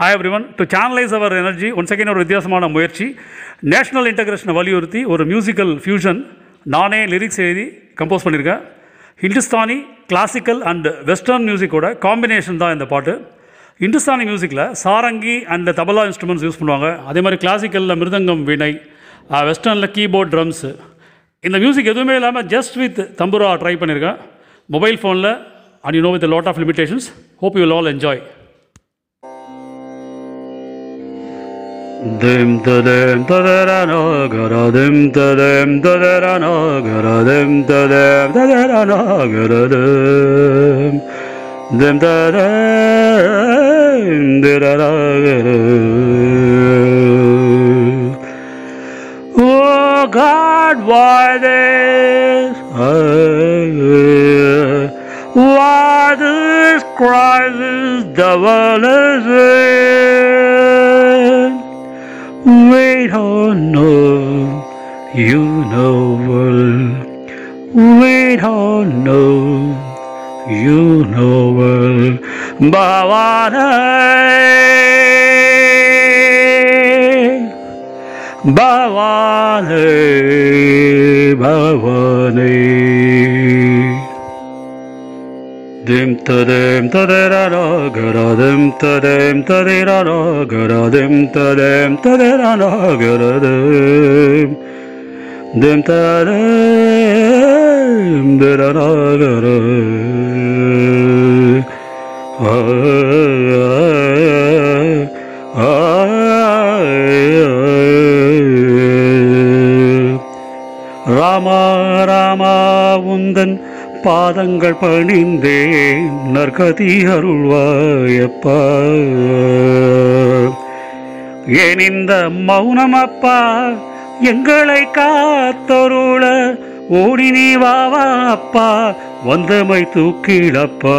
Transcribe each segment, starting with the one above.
Hi everyone to channelise our energy one second ஒரு வித்தியாசமான முயற்சி. நேஷனல் இன்டகிரேஷனை வலியுறுத்தி ஒரு மியூசிக்கல் ஃபியூஷன் நானே லிரிக்ஸ் எழுதி கம்போஸ் பண்ணியிருக்கேன் ஹிந்துஸ்தானி கிளாசிக்கல் அண்ட் வெஸ்டர்ன் மியூசிக்கோட காம்பினேஷன் தான் இந்த பாட்டு. இந்துஸ்தானி மியூசிக்கில் sarangi and tabla instruments use பண்ணுவாங்க. அதே மாதிரி கிளாசிக்கலில் மிருதங்கம் வீணை வெஸ்டர்னில் கீபோர்ட் ட்ரம்ஸு இந்த மியூசிக் எதுவுமே இல்லாமல் ஜஸ்ட் வித் தம்புரா ட்ரை பண்ணியிருக்கேன் மொபைல் ஃபோனில் and you know with lot of limitations hope you all enjoy Dim da dim da da da no ga da dim da dim da da da no ga da dim da dim da da da no ga da dim dim da dim da da da ga da Oh God, why this? Why this crisis devil Wait, oh no, you know well. Wait, oh no, you know well. Bhavane, Bhavane, Bhavane. Dim ta dim ta de ra ra ga ra dim ta dim ta de ra ra ga ra dim ta dim ta de ra ra ga ra dim dim ta dim de ra ra ga ra ah, ah, ah. Rama Rama உந்தன் பாதங்கள் பணிந்தேன். நற்கதி அருள்வாயப்பா. ஏன் இந்த மௌனம் அப்பா எங்களை காத்தருள ஓடி நீ வா அப்பா வந்தமை தூக்கிடப்பா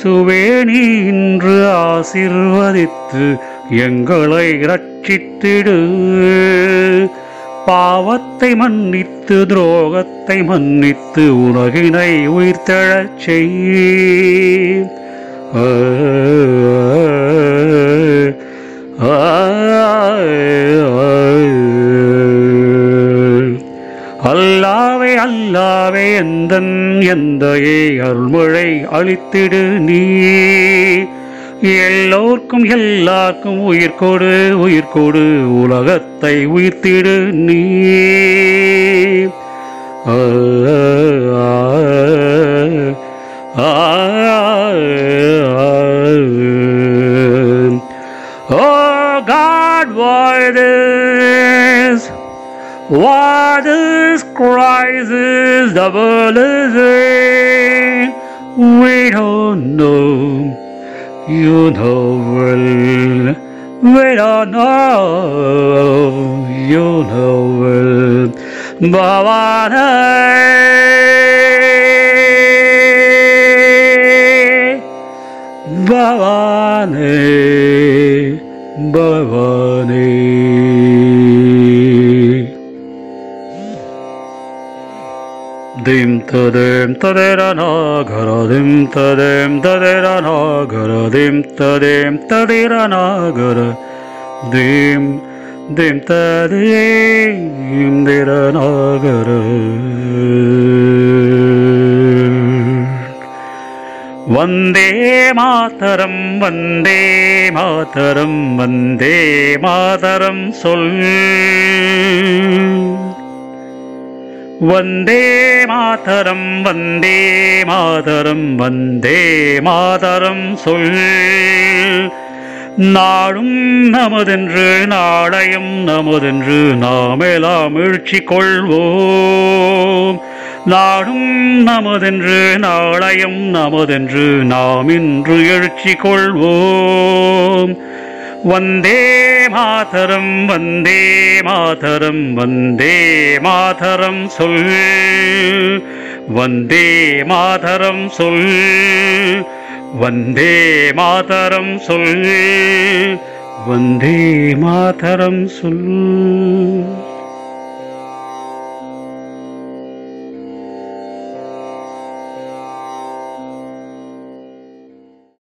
இயேசுவே நீ இன்று ஆசிர்வதித்து எங்களை ரட்சித்திடு பாவத்தை மன்னித்து துரோகத்தை மன்னித்து உலகினை உயிர்த்தெழச் செய். அல்லாவே அல்லாவே எந்தன் எந்தையே அருள்மழை அளித்திடு நீ எல்லோர்க்கும் எல்லாருக்கும் உயிர் கொடு உயிர் கொடு உலகத்தை உயிர்த்திடு நீ ஆ, ஆ, What is crisis double? We don't know. You know well. We don't know. You know well. Bhavane. Bhavane. Bhavane. Dim ta dim ta dim ta dim ta dim ta dim ta dim dim ta dim de Vande Mataram Vande Mataram Vande Mataram சொல் வந்தே மாதரம் வந்தே மாதரம் வந்தே மாதரம் சொல். நாளும் நமதென்று நாளையும் நமதென்று நாமெல்லாம் எழுச்சி கொள்வோம். நாடும் நமதென்று நாளையும் நமதென்று நாம் இன்று எழுச்சி கொள்வோம். வந்தே மாதரம் வந்தே மாதரம் வந்தே மாதரம் சொல். வந்தே மாதரம் சொல். வந்தே மாதரம் சொல். வந்தே மாதரம் சொல்.